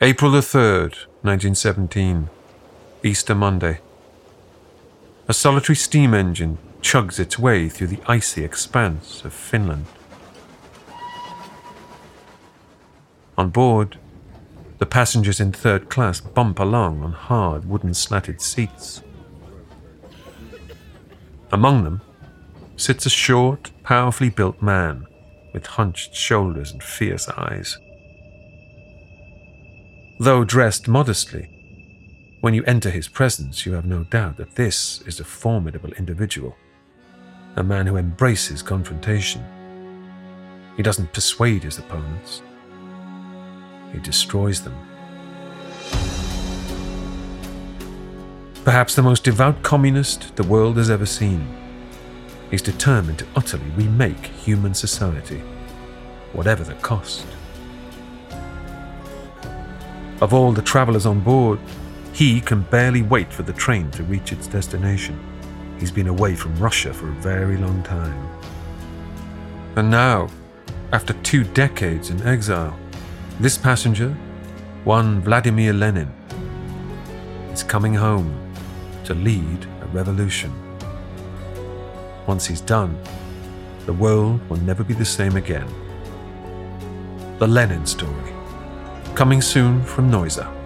April the 3rd, 1917, Easter Monday. A solitary steam engine chugs its way through the icy expanse of Finland. On board, the passengers in third class bump along on hard wooden slatted seats. Among them sits a short, powerfully built man with hunched shoulders and fierce eyes. Though dressed modestly, when you enter his presence, you have no doubt that this is a formidable individual, a man who embraces confrontation. He doesn't persuade his opponents, he destroys them. Perhaps the most devout communist the world has ever seen. He's determined to utterly remake human society, whatever the cost. Of all the travellers on board, he can barely wait for the train to reach its destination. He's been away from Russia for a very long time. And now, after two decades in exile, this passenger, one Vladimir Lenin, is coming home to lead a revolution. Once he's done, the world will never be the same again. The Lenin story, coming soon from Noiser.